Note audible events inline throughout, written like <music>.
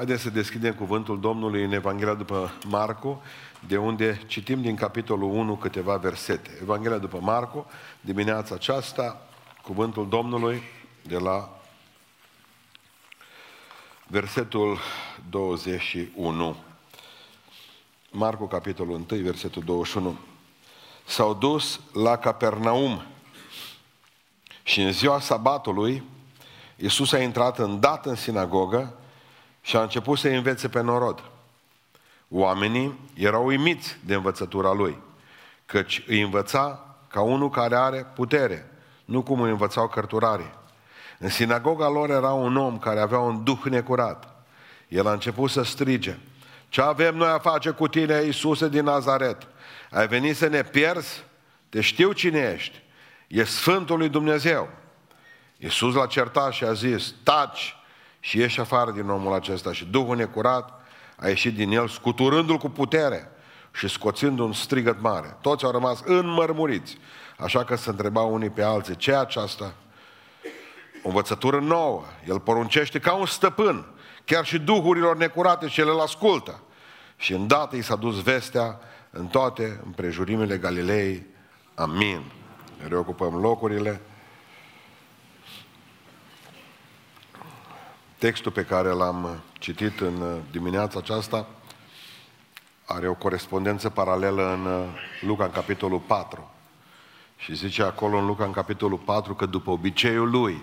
Haideți să deschidem cuvântul Domnului în Evanghelia după Marcu, de unde citim din capitolul 1 câteva versete. Evanghelia după Marcu, dimineața aceasta, cuvântul Domnului de la versetul 21. Marcu, capitolul 1, versetul 21. S-au dus la Capernaum și în ziua sabatului Iisus a intrat îndată în sinagogă și a început să învețe pe norod. Oamenii erau uimiți de învățătura lui, căci îi învăța ca unul care are putere, nu cum îi învățau cărturarii. În sinagoga lor era un om care avea un duh necurat. El a început să strige, ce avem noi a face cu tine, Iisuse din Nazaret? Ai venit să ne pierzi? Te știu cine ești. E Sfântul lui Dumnezeu. Iisus l-a certat și a zis, taci și ieși afară din omul acesta. Și Duhul necurat a ieșit din el, scuturându-l cu putere și scoțind un strigăt mare. Toți au rămas înmărmuriți. Așa că se întrebau unii pe alții, ce e aceasta? O învățătură nouă. El poruncește ca un stăpân, chiar și duhurilor necurate și ele îl ascultă. Și îndată i s-a dus vestea în toate împrejurimile Galilei. Amin. Reocupăm locurile. Textul pe care l-am citit în dimineața aceasta are o corespondență paralelă în Luca, în capitolul 4. Și zice acolo în Luca, în capitolul 4, că după obiceiul lui,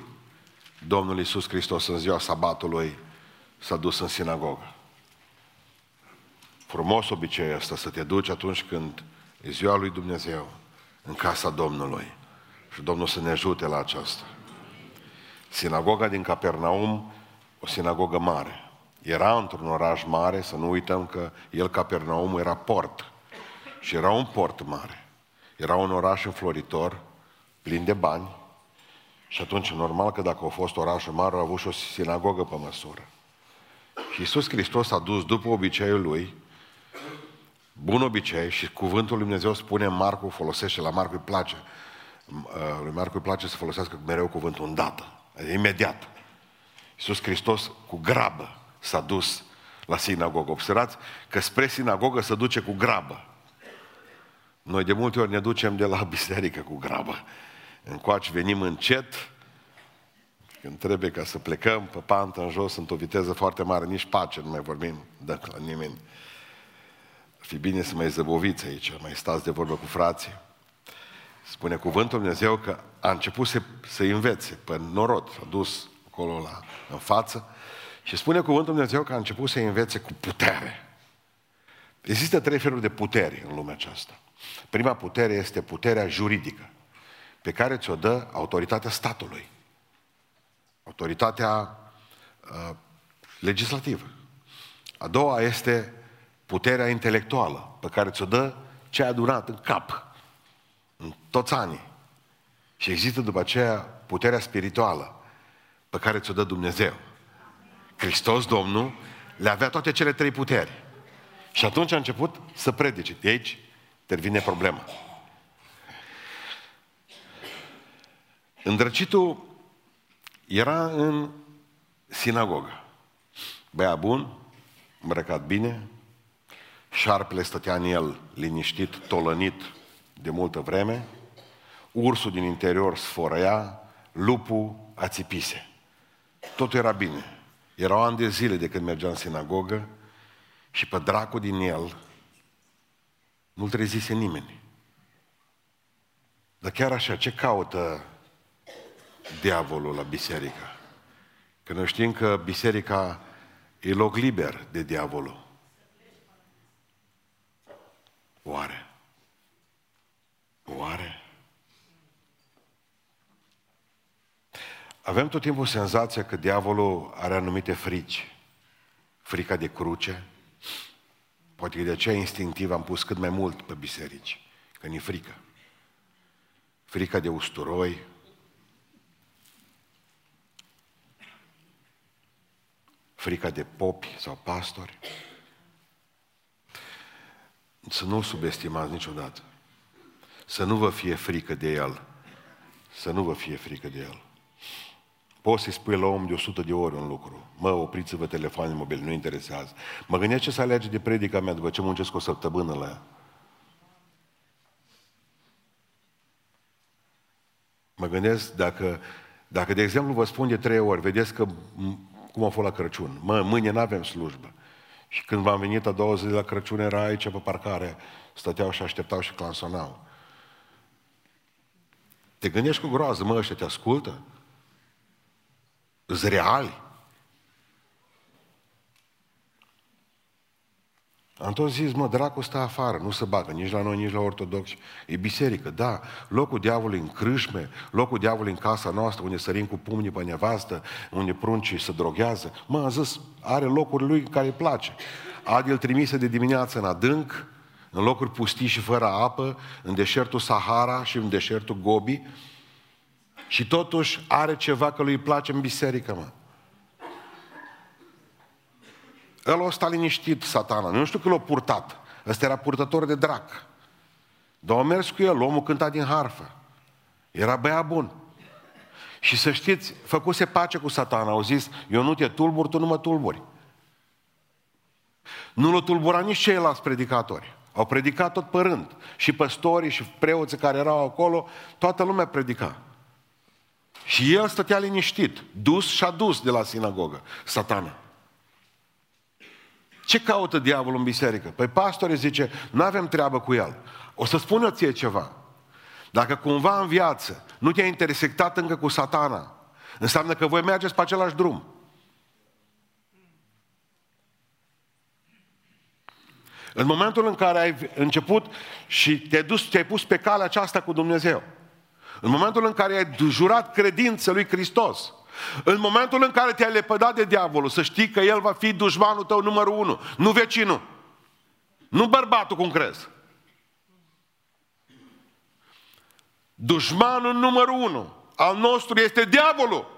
Domnul Iisus Hristos în ziua sabatului s-a dus în sinagogă. Frumos obicei asta să te duci atunci când e ziua lui Dumnezeu în casa Domnului. Și Domnul să ne ajute la aceasta. Sinagoga din Capernaum, o sinagogă mare. Era într-un oraș mare, să nu uităm că el, Capernaum, era port. Și era un port mare. Era un oraș înfloritor, plin de bani. Și atunci, normal că dacă a fost orașul mare, a avut și o sinagogă pe măsură. Și Iisus Hristos a dus după obiceiul lui, bun obicei, și cuvântul lui Dumnezeu spune, Marcu folosește, la Marcu îi place, uh, lui Marcu îi place să folosească mereu cuvântul îndată, adică imediat. Iisus Hristos cu grabă s-a dus la sinagogă. Observați că spre sinagogă se duce cu grabă. Noi de multe ori ne ducem de la biserică cu grabă. Încoace venim încet, când trebuie ca să plecăm pe pantă în jos, într-o viteză foarte mare, nici pace nu mai vorbim, dă la nimeni. Ar fi bine să mai zăboviți aici, mai stați de vorbă cu frații. Spune cuvântul Dumnezeu că a început să, să învețe pe norod, s-a dus acolo la, în față și spune cuvântul Dumnezeu că a început să învețe cu putere. Există trei feluri de putere în lumea aceasta. Prima putere este puterea juridică, pe care ți-o dă autoritatea statului autoritatea uh, legislativă. A doua este puterea intelectuală pe care ți-o dă ce a adunat în cap în toți anii. Și există după aceea puterea spirituală pe care ți-o dă Dumnezeu. Hristos, Domnul, le avea toate cele trei puteri. Și atunci a început să predice. De aici intervine problema. Îndrăcitul era în sinagogă. Băia bun, îmbrăcat bine, șarpele stătea în el liniștit, tolănit de multă vreme, ursul din interior sfărăia, lupul ațipise. Totul era bine. Erau ani de zile de când mergea în sinagogă și pe dracul din el nu-l trezise nimeni. Dar chiar așa, ce caută diavolul la biserică. Că noi știm că biserica e loc liber de diavolul. Oare? Oare? Avem tot timpul senzația că diavolul are anumite frici. Frica de cruce. Poate că de aceea instinctiv am pus cât mai mult pe biserici. Că ni frică. Frica de usturoi, frica de popi sau pastori. Să nu subestimați niciodată. Să nu vă fie frică de el. Să nu vă fie frică de el. Poți să-i spui la om de 100 de ori un lucru. Mă, opriți-vă telefonul mobil, nu interesează. Mă gândesc ce să alege de predica mea după ce muncesc o săptămână la ea. Mă gândesc dacă, dacă de exemplu vă spun de trei ori, vedeți că cum a fost la Crăciun. Mă, mâine nu avem slujbă. Și când v-am venit a doua zi de la Crăciun, era aici pe parcare, stăteau și așteptau și clansonau. Te gândești cu groază, mă, ăștia te ascultă? Îți reali? Am tot zis, mă, dracu stă afară, nu se bagă nici la noi, nici la ortodoxi. E biserică, da. Locul diavolului în crâșme, locul diavolului în casa noastră, unde sărim cu pumnii pe nevastă, unde pruncii se droghează. Mă, am zis, are locuri lui care îi place. Adi îl trimise de dimineață în adânc, în locuri pustii și fără apă, în deșertul Sahara și în deșertul Gobi, și totuși are ceva că lui place în biserică, mă. El o sta liniștit, satana. Nu știu că l-a purtat. Ăsta era purtător de drac. Dar a mers cu el, omul cânta din harfă. Era băiat bun. Și să știți, făcuse pace cu satana. Au zis, eu nu te tulbur, tu nu mă tulburi. Nu l-au tulburat nici ceilalți predicatori. Au predicat tot părând. Și păstorii și preoții care erau acolo, toată lumea predica. Și el stătea liniștit, dus și-a dus de la sinagogă, satana. Ce caută diavolul în biserică? Păi pastore zice, nu avem treabă cu el. O să spun eu ție ceva. Dacă cumva în viață nu te-ai intersectat încă cu satana, înseamnă că voi mergeți pe același drum. În momentul în care ai început și te-ai, dus, te-ai pus pe calea aceasta cu Dumnezeu, în momentul în care ai jurat credință lui Hristos, în momentul în care te-ai lepădat de diavolul, să știi că el va fi dușmanul tău numărul unu, nu vecinul. Nu bărbatul cum crezi. Dușmanul numărul unu al nostru este diavolul.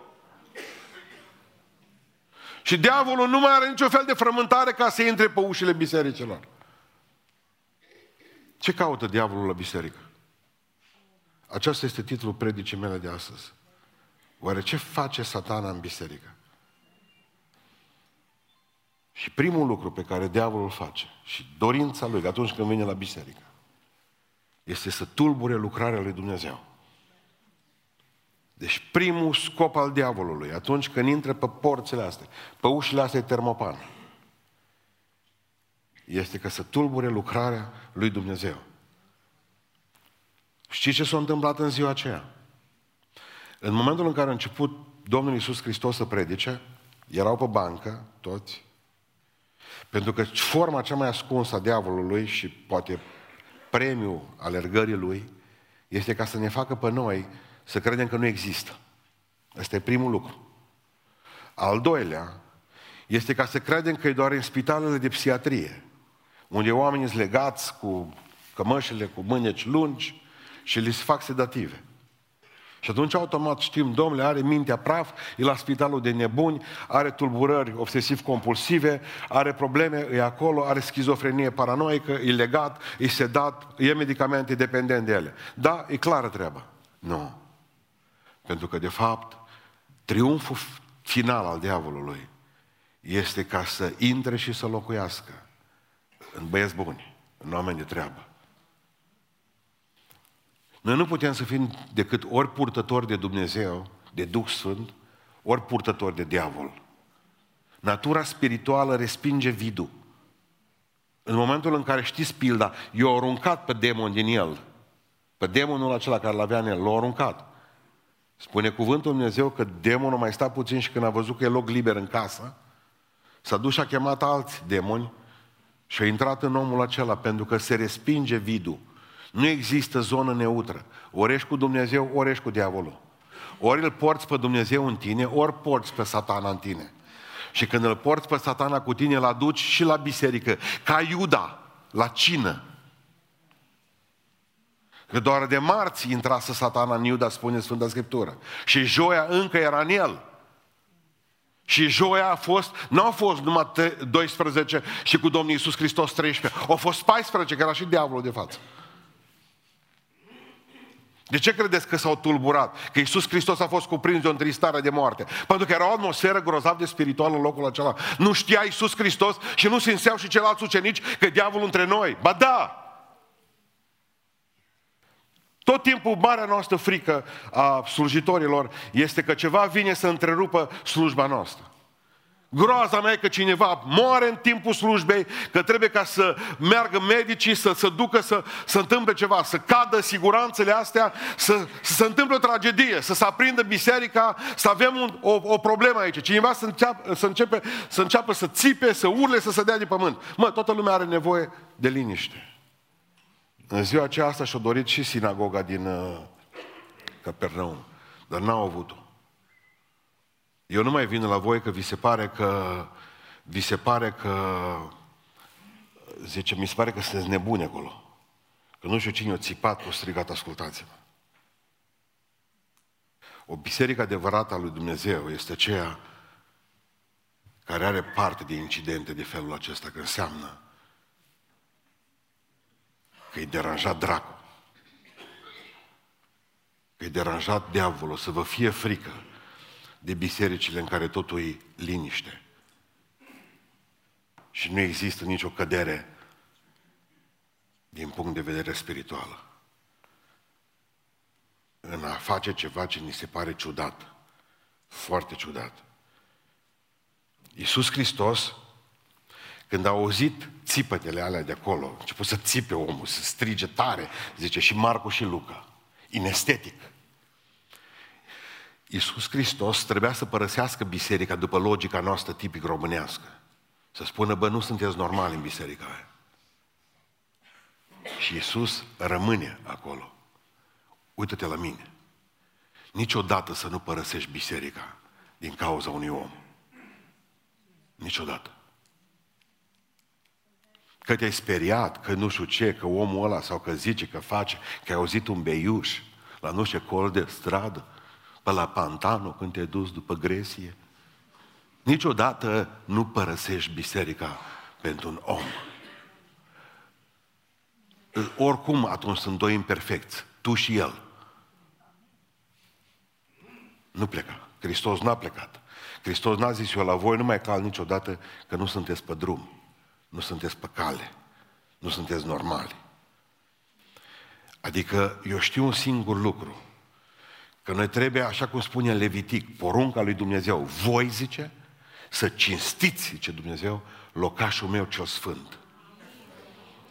Și diavolul nu mai are niciun fel de frământare ca să intre pe ușile bisericilor. Ce caută diavolul la biserică? Aceasta este titlul predicii mele de astăzi. Oare ce face satana în biserică? Și primul lucru pe care diavolul face și dorința lui atunci când vine la biserică este să tulbure lucrarea lui Dumnezeu. Deci primul scop al diavolului atunci când intră pe porțile astea, pe ușile astea termopan, este că să tulbure lucrarea lui Dumnezeu. Știți ce s-a întâmplat în ziua aceea? În momentul în care a început Domnul Iisus Hristos să predice, erau pe bancă toți, pentru că forma cea mai ascunsă a diavolului și poate premiul alergării lui este ca să ne facă pe noi să credem că nu există. Ăsta e primul lucru. Al doilea este ca să credem că e doar în spitalele de psihiatrie, unde oamenii sunt legați cu cămășile, cu mâneci lungi și li se fac sedative. Și atunci automat știm, domnule, are mintea praf, e la spitalul de nebuni, are tulburări obsesiv-compulsive, are probleme, e acolo, are schizofrenie paranoică, e legat, e sedat, e medicamente dependent de ele. Da, e clară treaba. Nu. Pentru că, de fapt, triumful final al diavolului este ca să intre și să locuiască în băieți buni, în oameni de treabă. Noi nu putem să fim decât ori purtători de Dumnezeu, de Duh Sfânt, ori purtători de diavol. Natura spirituală respinge vidul. În momentul în care știți pilda, i-a aruncat pe demon din el, pe demonul acela care l-avea în el, l-a aruncat. Spune cuvântul Dumnezeu că demonul mai sta puțin și când a văzut că e loc liber în casă, s-a dus și a chemat alți demoni și a intrat în omul acela pentru că se respinge vidul. Nu există zonă neutră. Ori ești cu Dumnezeu, ori ești cu diavolul. Ori îl porți pe Dumnezeu în tine, ori porți pe satana în tine. Și când îl porți pe satana cu tine, îl aduci și la biserică, ca Iuda, la cină. Că doar de marți intrase satana în Iuda, spune Sfânta Scriptură. Și joia încă era în el. Și joia a fost, nu a fost numai 12 și cu Domnul Iisus Hristos 13, au fost 14, că era și diavolul de față. De ce credeți că s-au tulburat? Că Iisus Hristos a fost cuprins de o întristare de moarte. Pentru că era o atmosferă grozav de spiritual în locul acela. Nu știa Iisus Hristos și nu simțeau și ceilalți ucenici că diavolul între noi. Ba da! Tot timpul marea noastră frică a slujitorilor este că ceva vine să întrerupă slujba noastră. Groaza mea e că cineva moare în timpul slujbei, că trebuie ca să meargă medicii, să se ducă să, să întâmple ceva, să cadă siguranțele astea, să, să se întâmple o tragedie, să se aprindă biserica, să avem un, o, o problemă aici. Cineva să, înceapă, să, începe, să înceapă să țipe, să urle, să se dea de pământ. Mă, toată lumea are nevoie de liniște. În ziua aceasta și-a dorit și sinagoga din uh, Capernaum, dar n-au avut-o. Eu nu mai vin la voi că vi se pare că, vi se pare că, zice, mi se pare că sunteți nebuni acolo. Că nu știu cine o țipat, o strigat, ascultați-mă. O biserică adevărată a lui Dumnezeu este aceea care are parte de incidente de felul acesta, că înseamnă că e deranjat dracu. Că e deranjat diavolul, să vă fie frică de bisericile în care totul e liniște. Și nu există nicio cădere din punct de vedere spiritual. În a face ceva ce ni se pare ciudat. Foarte ciudat. Iisus Hristos, când a auzit țipătele alea de acolo, a început să țipe omul, să strige tare, zice și Marcu și Luca, inestetic. Iisus Hristos trebuia să părăsească biserica după logica noastră tipic românească. Să spună, bă, nu sunteți normali în biserica aia. Și Iisus rămâne acolo. Uită-te la mine. Niciodată să nu părăsești biserica din cauza unui om. Niciodată. Că te-ai speriat, că nu știu ce, că omul ăla sau că zice, că face, că ai auzit un beiuș la nu știu col de stradă, pe la Pantano când te duci după gresie. Niciodată nu părăsești biserica pentru un om. Oricum atunci sunt doi imperfecți, tu și el. Nu pleca. Hristos n-a plecat. Hristos n-a zis eu la voi, nu mai cal niciodată că nu sunteți pe drum, nu sunteți pe cale, nu sunteți normali. Adică eu știu un singur lucru, Că noi trebuie, așa cum spune Levitic, porunca lui Dumnezeu, voi, zice, să cinstiți, zice Dumnezeu, locașul meu cel sfânt.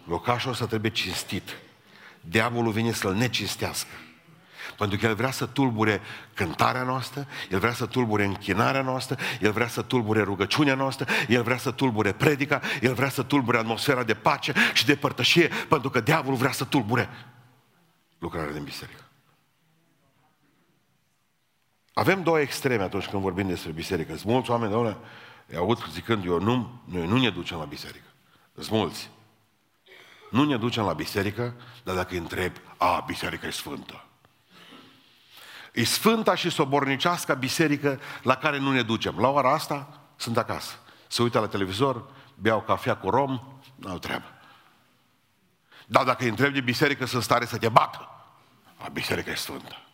Locașul ăsta trebuie cinstit. Diavolul vine să-l necinstească. Pentru că El vrea să tulbure cântarea noastră, El vrea să tulbure închinarea noastră, El vrea să tulbure rugăciunea noastră, El vrea să tulbure predica, El vrea să tulbure atmosfera de pace și de părtășie, pentru că diavolul vrea să tulbure lucrarea din biserică. Avem două extreme atunci când vorbim despre biserică. Sunt mulți oameni, domnule, îi aud zicând, eu nu, noi nu ne ducem la biserică. Sunt mulți. Nu ne ducem la biserică, dar dacă îi întreb, a, biserica e sfântă. E sfânta și sobornicească biserică la care nu ne ducem. La ora asta sunt acasă. Se uită la televizor, beau cafea cu rom, n-au treabă. Dar dacă îi întreb de biserică, sunt stare să te bată. A, biserica e sfântă.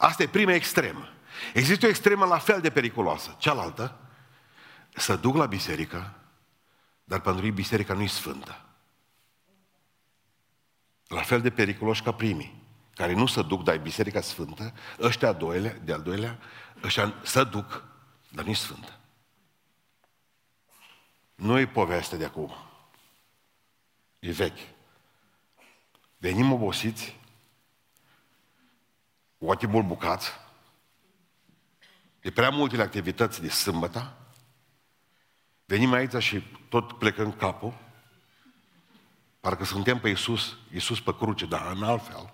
Asta e prima extremă. Există o extremă la fel de periculoasă. Cealaltă, să duc la biserică, dar pentru ei biserica nu e sfântă. La fel de periculoși ca primii, care nu se duc, dar e biserica sfântă, ăștia doilea, de-al doilea, ăștia să duc, dar nu e sfântă. Nu e poveste de acum. E vechi. Venim obosiți, ochii bulbucați, de prea multele activități de sâmbătă, venim aici și tot plecăm capul, parcă suntem pe Iisus, Iisus pe cruce, dar în alt fel.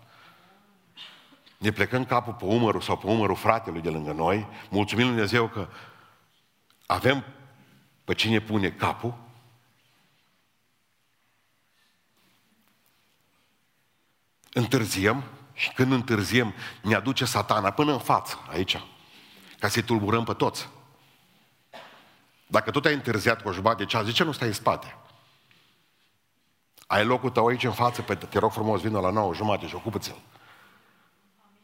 Ne plecăm capul pe umărul sau pe umărul fratelui de lângă noi, mulțumim Lui Dumnezeu că avem pe cine pune capul, întârziem, și când întârziem, ne aduce satana până în față, aici, ca să-i tulburăm pe toți. Dacă tot ai întârziat cu o jumătate de ceas, de ce nu stai în spate? Ai locul tău aici în față, pe, te rog frumos, vină la 9 jumate și ocupă-ți-l.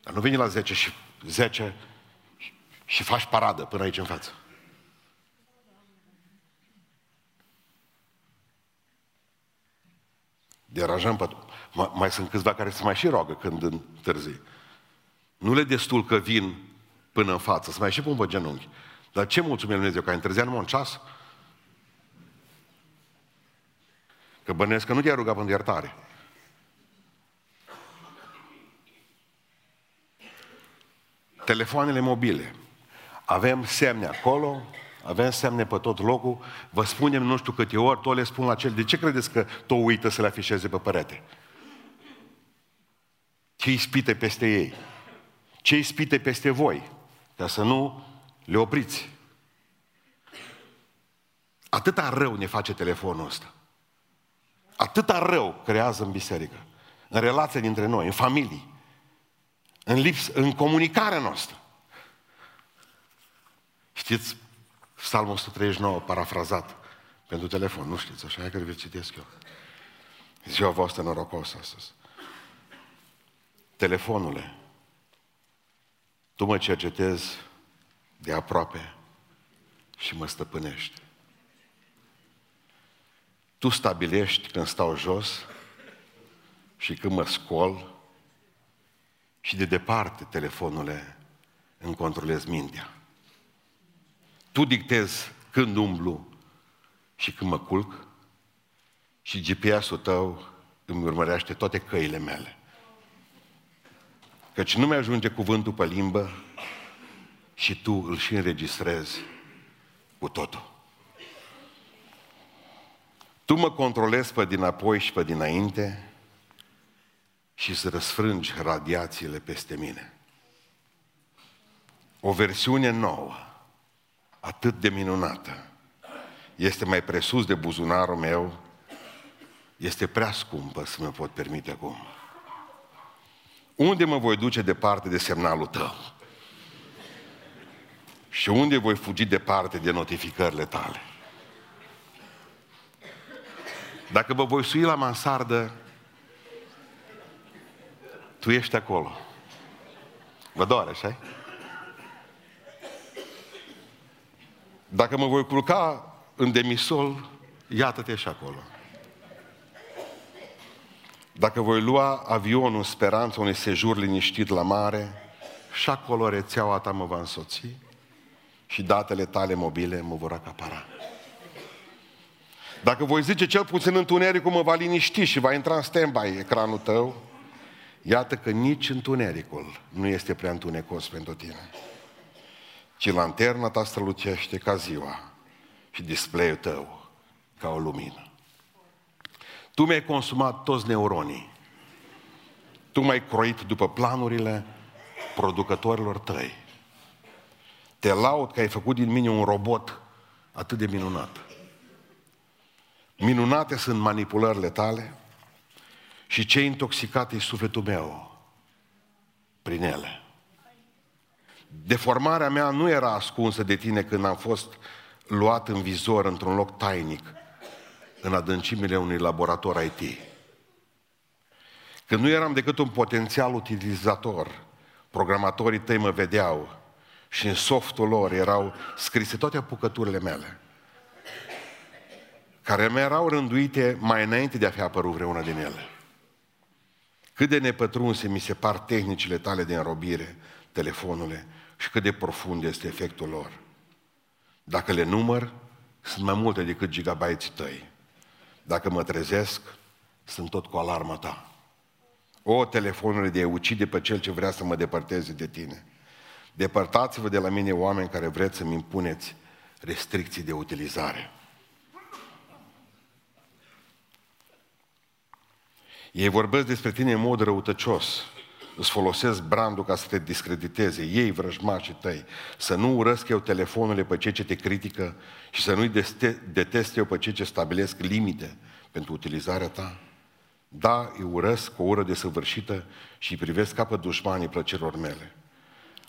Dar nu veni la 10 și 10 și faci paradă până aici în față. Deranjăm pe... Mai sunt câțiva care se mai și roagă când întârzi. Nu le destul că vin până în față, să mai și pun pe genunchi. Dar ce mulțumim Dumnezeu, că ai întârziat numai un ceas? Că bănesc că nu te-ai rugat pentru iertare. Telefoanele mobile. Avem semne acolo, avem semne pe tot locul, vă spunem nu știu câte ori, tot le spun la cel, de ce credeți că tot uită să le afișeze pe perete? Ce ispite peste ei? Ce ispite peste voi? Ca să nu le opriți. Atâta rău ne face telefonul ăsta. Atâta rău creează în biserică, în relația dintre noi, în familii, în, lips, în comunicarea noastră. Știți Psalmul 139, parafrazat pentru telefon, nu știți, așa e că vi citesc eu. Ziua voastră norocos astăzi. Telefonule, tu mă cercetezi de aproape și mă stăpânești. Tu stabilești când stau jos și când mă scol și de departe telefonule îmi controlez mintea. Tu dictezi când umblu și când mă culc și GPS-ul tău îmi urmărește toate căile mele. Căci nu mi-ajunge cuvântul pe limbă și tu îl și înregistrezi cu totul. Tu mă controlezi pe dinapoi și pe dinainte și să răsfrângi radiațiile peste mine. O versiune nouă atât de minunată, este mai presus de buzunarul meu, este prea scumpă să mă pot permite acum. Unde mă voi duce departe de semnalul tău? Și unde voi fugi departe de notificările tale? Dacă vă voi sui la mansardă, tu ești acolo. Vă doare, așa Dacă mă voi culca în demisol, iată-te și acolo. Dacă voi lua avionul în speranța unui sejur liniștit la mare, și acolo rețeaua ta mă va însoți și datele tale mobile mă vor acapara. Dacă voi zice cel puțin întunericul mă va liniști și va intra în stand-by ecranul tău, iată că nici întunericul nu este prea întunecos pentru tine ci lanterna ta strălucește ca ziua și display-ul tău ca o lumină. Tu mi-ai consumat toți neuronii. Tu m-ai croit după planurile producătorilor tăi. Te laud că ai făcut din mine un robot atât de minunat. Minunate sunt manipulările tale și ce intoxicat e sufletul meu prin ele. Deformarea mea nu era ascunsă de tine când am fost luat în vizor într-un loc tainic, în adâncimile unui laborator IT. Când nu eram decât un potențial utilizator, programatorii tăi mă vedeau și în softul lor erau scrise toate apucăturile mele, care mi erau rânduite mai înainte de a fi apărut vreuna din ele. Cât de nepătrunse mi se par tehnicile tale de înrobire, telefonule, și cât de profund este efectul lor. Dacă le număr, sunt mai multe decât gigabytes tăi. Dacă mă trezesc, sunt tot cu alarma ta. O, telefonule de ucide pe cel ce vrea să mă depărteze de tine. Depărtați-vă de la mine oameni care vreți să-mi impuneți restricții de utilizare. Ei vorbesc despre tine în mod răutăcios îți folosesc brandul ca să te discrediteze, ei vrăjmașii tăi, să nu urăsc eu telefonul pe cei ce te critică și să nu-i detest eu pe cei ce stabilesc limite pentru utilizarea ta? Da, îi urăsc cu o ură desăvârșită și îi privesc ca pe dușmanii plăcerilor mele.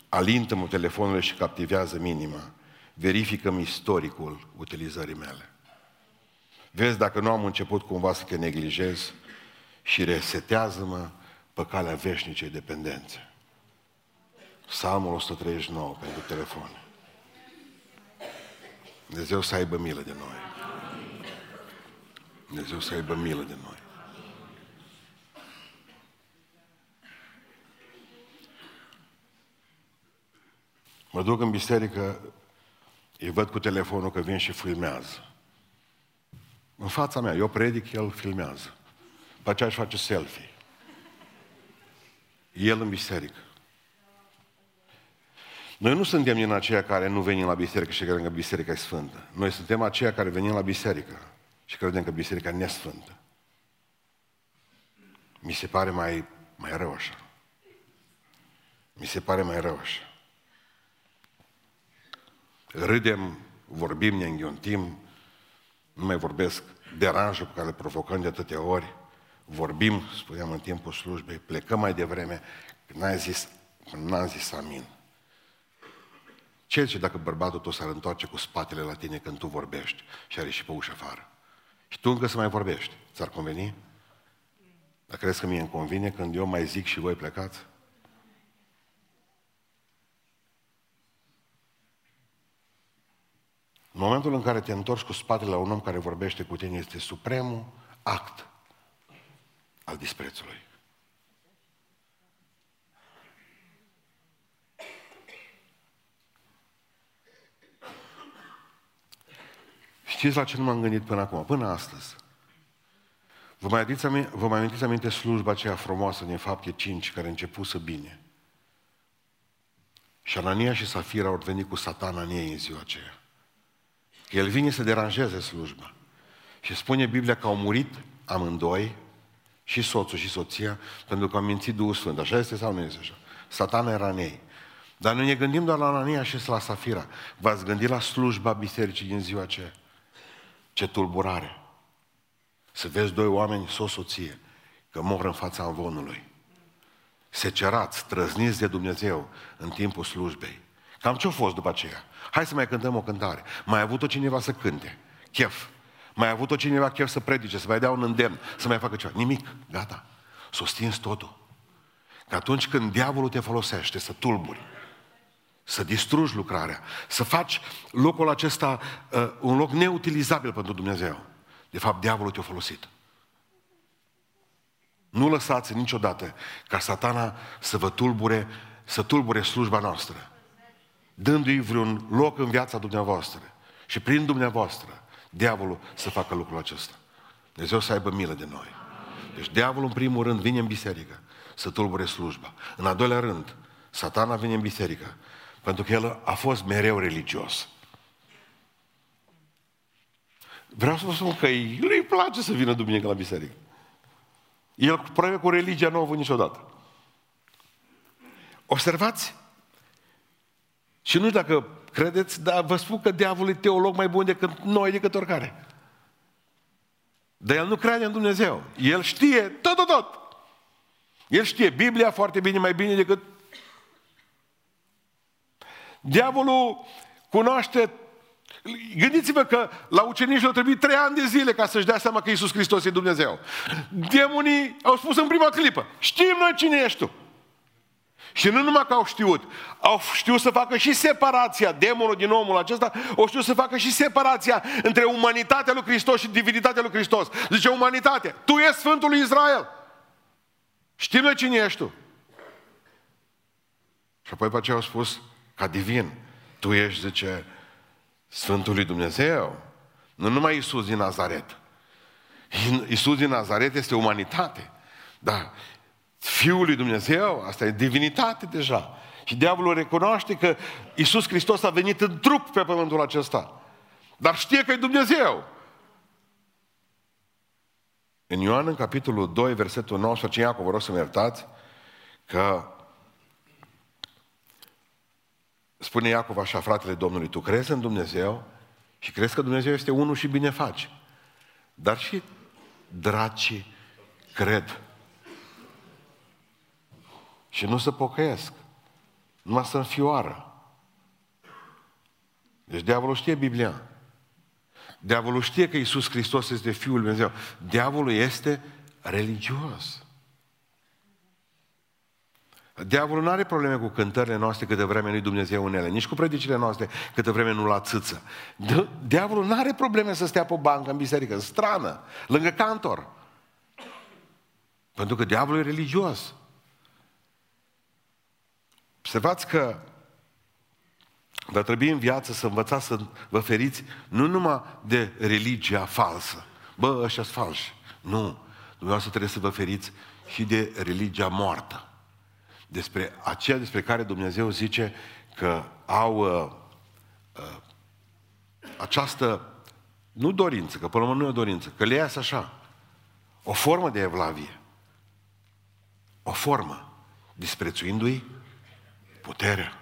Alintă-mă telefonul și captivează minima. Verifică-mi istoricul utilizării mele. Vezi dacă nu am început cumva să te neglijez și resetează-mă pe calea veșnicei dependențe. Psalmul 139 pentru telefon. Dumnezeu să aibă milă de noi. Dumnezeu să aibă milă de noi. Mă duc în biserică, îi văd cu telefonul că vin și filmează. În fața mea, eu predic, el filmează. După aceea își face selfie. El în biserică. Noi nu suntem din aceia care nu venim la biserică și credem că biserica e sfântă. Noi suntem aceia care venim la biserică și credem că biserica e nesfântă. Mi se pare mai, mai rău așa. Mi se pare mai rău așa. Râdem, vorbim, ne înghiontim, nu mai vorbesc deranjul pe care le provocăm de atâtea ori, vorbim, spuneam în timpul slujbei, plecăm mai devreme, n-am zis, n-am zis amin. Ce zice dacă bărbatul tău s-ar întoarce cu spatele la tine când tu vorbești și are și pe ușă afară? Și tu încă să mai vorbești. Ți-ar conveni? Dar crezi că mie îmi convine când eu mai zic și voi plecați? În momentul în care te întorci cu spatele la un om care vorbește cu tine, este supremul act al disprețului. Știți la ce nu m-am gândit până acum? Până astăzi. Vă mai, adiți, vă mai amintiți aminte slujba aceea frumoasă din fapte 5, care a început să bine. Și Anania și Safira au venit cu satana în ei în ziua aceea. El vine să deranjeze slujba. Și spune Biblia că au murit amândoi, și soțul și soția, pentru că au mințit Duhul Sfânt. Așa este sau nu este așa? Satana era în ei. Dar noi ne gândim doar la Anania și la Safira. V-ați gândit la slujba bisericii din ziua aceea? Ce tulburare! Să vezi doi oameni, o soție, că mor în fața învonului. Secerați, trăzniți de Dumnezeu în timpul slujbei. Cam ce-a fost după aceea? Hai să mai cântăm o cântare. Mai a avut-o cineva să cânte. Chef. Mai a avut-o cineva chef să predice, să mai dea un îndemn, să mai facă ceva. Nimic. Gata. S-o stins totul. Că atunci când diavolul te folosește să tulburi, să distrugi lucrarea, să faci locul acesta uh, un loc neutilizabil pentru Dumnezeu. De fapt, diavolul te-a folosit. Nu lăsați niciodată ca satana să vă tulbure, să tulbure slujba noastră, dându-i vreun loc în viața dumneavoastră și prin dumneavoastră, diavolul să facă lucrul acesta. Dumnezeu să aibă milă de noi. Deci diavolul în primul rând vine în biserică să tulbure slujba. În al doilea rând, satana vine în biserică pentru că el a fost mereu religios. Vreau să vă spun că lui îi place să vină duminică la biserică. El probleme cu religia nu a avut niciodată. Observați? Și nu știu dacă credeți, dar vă spun că diavolul e teolog mai bun decât noi, decât oricare. Dar el nu crede în Dumnezeu. El știe tot, tot, tot. El știe Biblia foarte bine, mai bine decât Diavolul cunoaște Gândiți-vă că la ucenici le-au trebuit trei ani de zile ca să-și dea seama că Iisus Hristos e Dumnezeu. Demonii au spus în prima clipă, știm noi cine ești tu. Și nu numai că au știut, au știut să facă și separația, demonul din omul acesta, au știut să facă și separația între umanitatea lui Hristos și divinitatea lui Hristos. Zice umanitate, tu ești Sfântul lui Israel. Știm noi cine ești tu. Și apoi pe aceea au spus, ca divin. Tu ești, zice, Sfântul lui Dumnezeu. Nu numai Isus din Nazaret. Isus din Nazaret este umanitate. Da, Fiul lui Dumnezeu, asta e divinitate deja. Și diavolul recunoaște că Isus Hristos a venit în trup pe pământul acesta. Dar știe că e Dumnezeu. În Ioan, în capitolul 2, versetul 19, Iacov, vă rog să-mi iertați, că Spune Iacov așa, fratele Domnului, tu crezi în Dumnezeu și crezi că Dumnezeu este unul și bine faci. Dar și dracii cred. Și nu se pocăiesc. Numai să înfioară. Deci diavolul știe Biblia. Diavolul știe că Isus Hristos este Fiul Lui Dumnezeu. Diavolul este religios. Diavolul nu are probleme cu cântările noastre câte vreme nu Dumnezeu în ele, nici cu predicile noastre câte vreme nu la țâță. Diavolul nu are probleme să stea pe bancă în biserică, în strană, lângă cantor. Pentru că diavolul e religios. Observați că va trebui în viață să învățați să vă feriți nu numai de religia falsă. Bă, ăștia sunt falși. Nu. Dumneavoastră trebuie să vă feriți și de religia moartă. Despre aceea despre care Dumnezeu zice că au uh, uh, această, nu dorință, că până la urmă nu e o dorință, că le iasă așa, o formă de evlavie. O formă, disprețuindu-i puterea.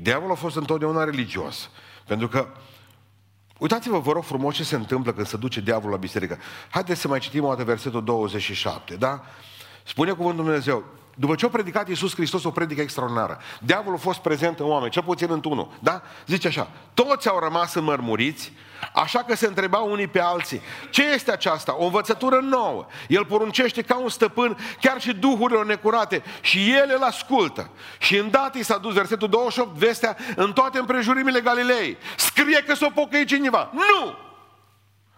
Diavolul a fost întotdeauna religios. Pentru că, uitați-vă, vă rog frumos ce se întâmplă când se duce diavolul la biserică. Haideți să mai citim o dată versetul 27, da? Spune cuvântul Dumnezeu, după ce a predicat Iisus Hristos o predică extraordinară, diavolul a fost prezent în oameni, cel puțin într-unul, da? Zice așa, toți au rămas înmărmuriți, așa că se întrebau unii pe alții, ce este aceasta? O învățătură nouă. El poruncește ca un stăpân chiar și duhurile necurate și ele îl ascultă. Și îndată i s-a dus versetul 28, vestea în toate împrejurimile Galilei. Scrie că s-o pocăi cineva. Nu!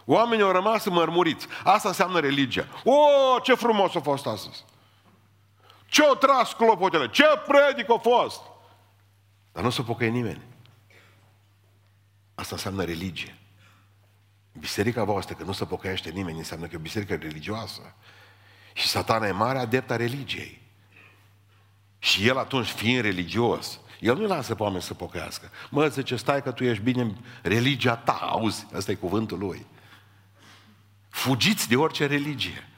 Oamenii au rămas mărmuriți. Asta înseamnă religia. O, ce frumos a fost astăzi! Ce-o tras clopotele? Ce predic a fost? Dar nu s-a pocăit nimeni. Asta înseamnă religie. Biserica voastră, că nu se pocăiește nimeni, înseamnă că e o biserică religioasă. Și satana e mare adept a religiei. Și el atunci, fiind religios, el nu lasă pe oameni să pocăiască. Mă, zice, stai că tu ești bine în religia ta, auzi, ăsta e cuvântul lui. Fugiți de orice religie.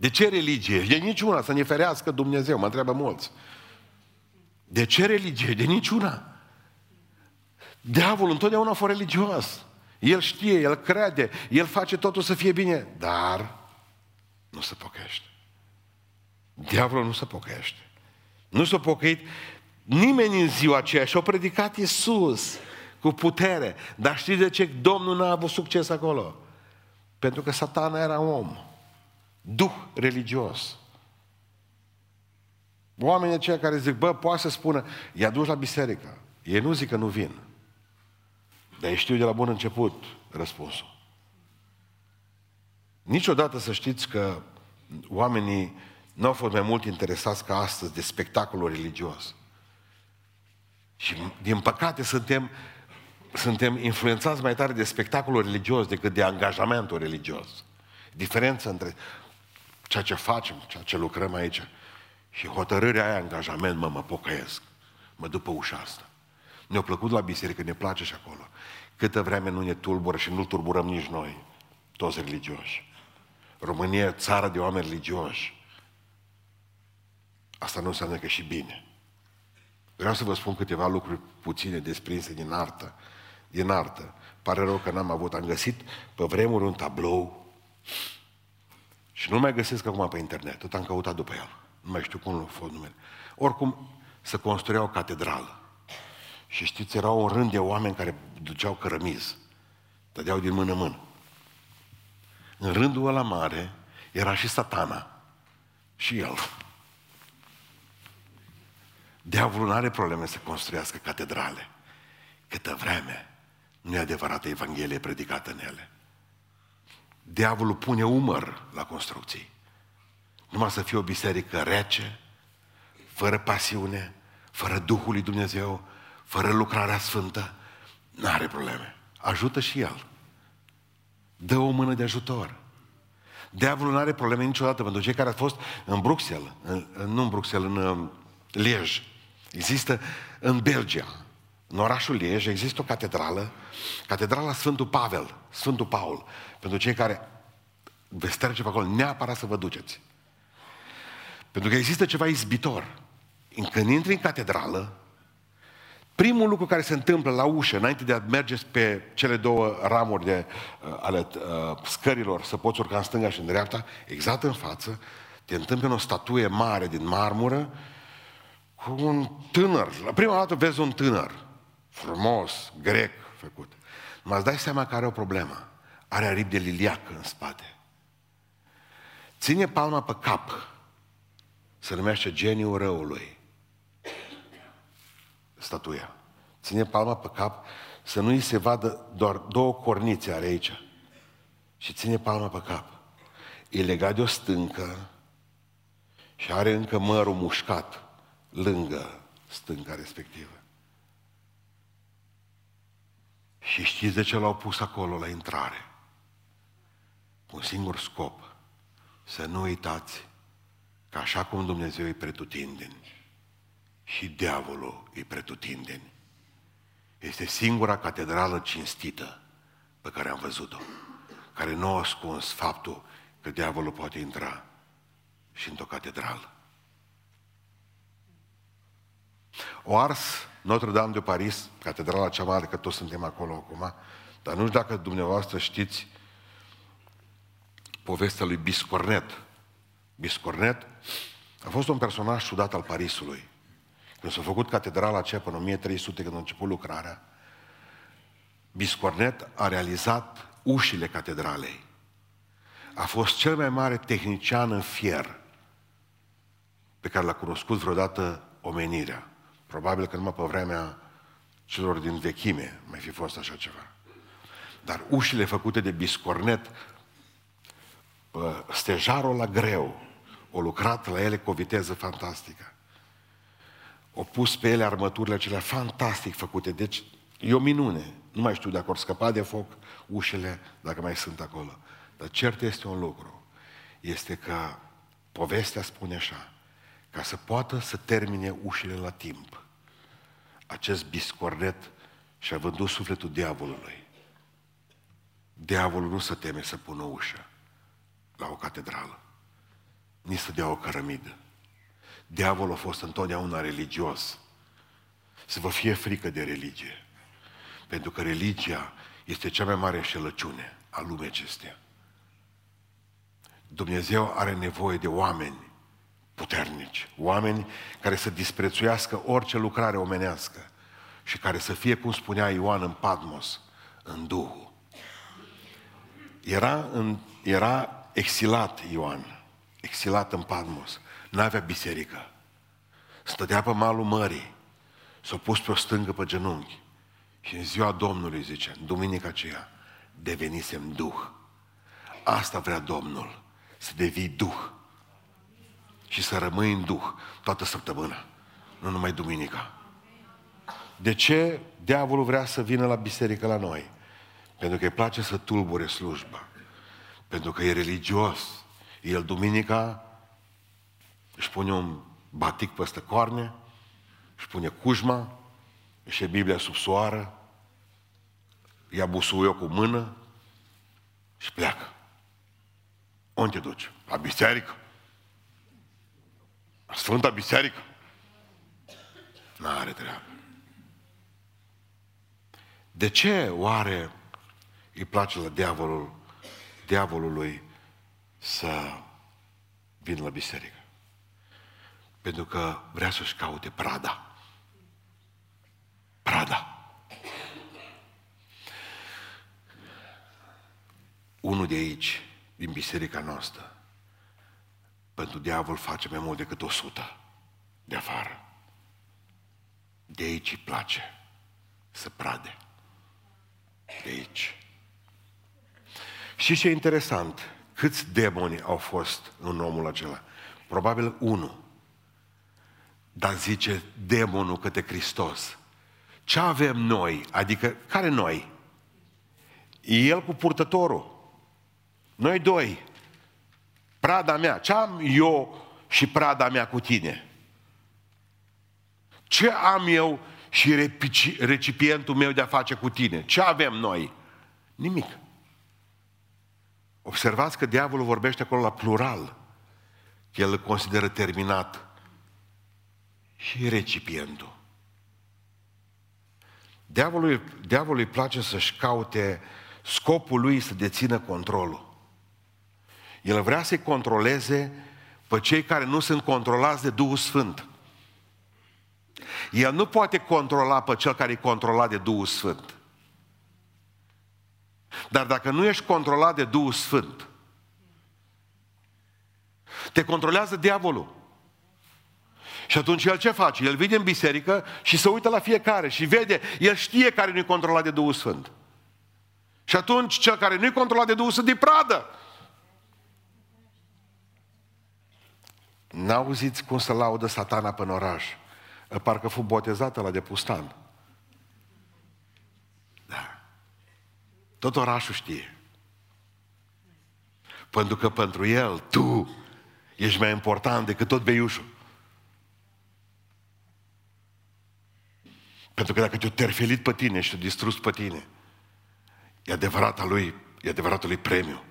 De ce religie? De niciuna, să ne ferească Dumnezeu, mă întreabă mulți. De ce religie? De niciuna. Diavolul întotdeauna a fost religios. El știe, el crede, el face totul să fie bine, dar nu se pocăiește. Diavolul nu se pocăiește. Nu s-a pocăit nimeni în ziua aceea și a predicat Iisus cu putere. Dar știți de ce Domnul n-a avut succes acolo? Pentru că satana era om. Duh religios. Oamenii aceia care zic, bă, poate să spună, i-a dus la biserică. Ei nu zic că nu vin. Dar ei știu de la bun început răspunsul. Niciodată să știți că oamenii nu au fost mai mult interesați ca astăzi de spectacolul religios. Și din păcate suntem suntem influențați mai tare de spectacolul religios decât de angajamentul religios. Diferența între ceea ce facem, ceea ce lucrăm aici și hotărârea aia, angajament, mă, mă pocăiesc. Mă duc pe ușa asta. Ne-a plăcut la biserică, ne place și acolo. Câtă vreme nu ne tulbură și nu turburăm nici noi, toți religioși. România e țară de oameni religioși. Asta nu înseamnă că e și bine. Vreau să vă spun câteva lucruri puține desprinse din artă din artă. Pare rău că n-am avut. Am găsit pe vremuri un tablou și nu mai găsesc acum pe internet. Tot am căutat după el. Nu mai știu cum a fost numele. Oricum, să construiau o catedrală. Și știți, era un rând de oameni care duceau cărămiz. Dădeau din mână în mână. În rândul ăla mare era și satana. Și el. Diavolul nu are probleme să construiască catedrale. Câtă vreme nu e adevărată Evanghelie predicată în ele. Diavolul pune umăr la construcții. Numai să fie o biserică rece, fără pasiune, fără Duhul lui Dumnezeu, fără lucrarea sfântă, nu are probleme. Ajută și el. Dă o mână de ajutor. Diavolul nu are probleme niciodată pentru cei care au fost în Bruxelles, în, nu în Bruxelles, în Liej. Există în Belgia, în orașul Liej există o catedrală, catedrala Sfântul Pavel, Sfântul Paul. Pentru cei care veți trece pe acolo, neapărat să vă duceți. Pentru că există ceva izbitor. Când intri în catedrală, primul lucru care se întâmplă la ușă, înainte de a merge pe cele două ramuri de, uh, ale uh, scărilor, să poți urca în stânga și în dreapta, exact în față, te întâmplă o statuie mare din marmură cu un tânăr. La prima dată vezi un tânăr frumos, grec făcut. Mă îți dai seama că are o problemă. Are aripi de liliac în spate. Ține palma pe cap Se numește geniul răului. Statuia. Ține palma pe cap să nu îi se vadă doar două cornițe are aici. Și ține palma pe cap. E legat de o stâncă și are încă mărul mușcat lângă stânca respectivă. Și știți de ce l-au pus acolo la intrare? Un singur scop. Să nu uitați că așa cum Dumnezeu e pretutindeni, și diavolul e pretutindeni. Este singura catedrală cinstită pe care am văzut-o, care nu a ascuns faptul că diavolul poate intra și într-o catedrală. O ars Notre-Dame de Paris, catedrala cea mare, că toți suntem acolo acum, dar nu știu dacă dumneavoastră știți povestea lui Biscornet. Biscornet a fost un personaj ciudat al Parisului. Când s-a făcut catedrala aceea până 1300, când a început lucrarea, Biscornet a realizat ușile catedralei. A fost cel mai mare tehnician în fier pe care l-a cunoscut vreodată omenirea. Probabil că numai pe vremea celor din vechime mai fi fost așa ceva. Dar ușile făcute de biscornet, stejarul la greu, o lucrat la ele cu o viteză fantastică. O pus pe ele armăturile acelea fantastic făcute. Deci e o minune. Nu mai știu dacă ori scăpa de foc ușile, dacă mai sunt acolo. Dar cert este un lucru. Este că povestea spune așa, ca să poată să termine ușile la timp. Acest biscornet și-a vândut sufletul diavolului. Diavolul nu se teme să pună ușă la o catedrală, nici să dea o cărămidă. Diavolul a fost întotdeauna religios. Să vă fie frică de religie. Pentru că religia este cea mai mare înșelăciune a lumii acesteia. Dumnezeu are nevoie de oameni puternici, oameni care să disprețuiască orice lucrare omenească și care să fie, cum spunea Ioan în Patmos, în Duhul. Era, în, era exilat Ioan, exilat în Patmos, n-avea biserică. Stătea pe malul mării, s-a pus pe o stângă pe genunchi și în ziua Domnului, zice, în duminica aceea, devenisem Duh. Asta vrea Domnul, să devii Duh și să rămâi în Duh toată săptămâna, nu numai duminica. De ce diavolul vrea să vină la biserică la noi? Pentru că îi place să tulbure slujba. Pentru că e religios. El duminica își pune un batic peste coarne, își pune cujma, își e Biblia sub soară, ia busuiul cu mână și pleacă. Unde te duci? La biserică? La Sfânta Biserică? N-are treabă. De ce oare îi place la diavolul, diavolului să vină la biserică? Pentru că vrea să-și caute prada. Prada. Unul de aici, din biserica noastră, pentru diavol face mai mult decât o sută de afară. De aici îi place să prade. De aici. Și ce interesant, câți demoni au fost în omul acela? Probabil unul. Dar zice demonul către Hristos. Ce avem noi? Adică, care noi? El cu purtătorul. Noi doi. Prada mea. Ce am eu și prada mea cu tine? Ce am eu și recipientul meu de a face cu tine? Ce avem noi? Nimic. Observați că diavolul vorbește acolo la plural. El îl consideră terminat și recipientul. Diavolului, diavolului place să-și caute scopul lui să dețină controlul. El vrea să-i controleze pe cei care nu sunt controlați de Duhul Sfânt. El nu poate controla pe cel care e controlat de Duhul Sfânt. Dar dacă nu ești controlat de Duhul Sfânt, te controlează diavolul. Și atunci el ce face? El vine în biserică și se uită la fiecare și vede, el știe care nu-i controlat de Duhul Sfânt. Și atunci cel care nu-i controlat de Duhul Sfânt e pradă. N-auziți cum să laudă satana pe oraș? Parcă fu botezată la de pustan. Da. Tot orașul știe. Pentru că pentru el, tu, ești mai important decât tot beiușul. Pentru că dacă te-a terfelit pe tine și te-a distrus pe tine, e adevărata lui, e adevăratul lui premiu.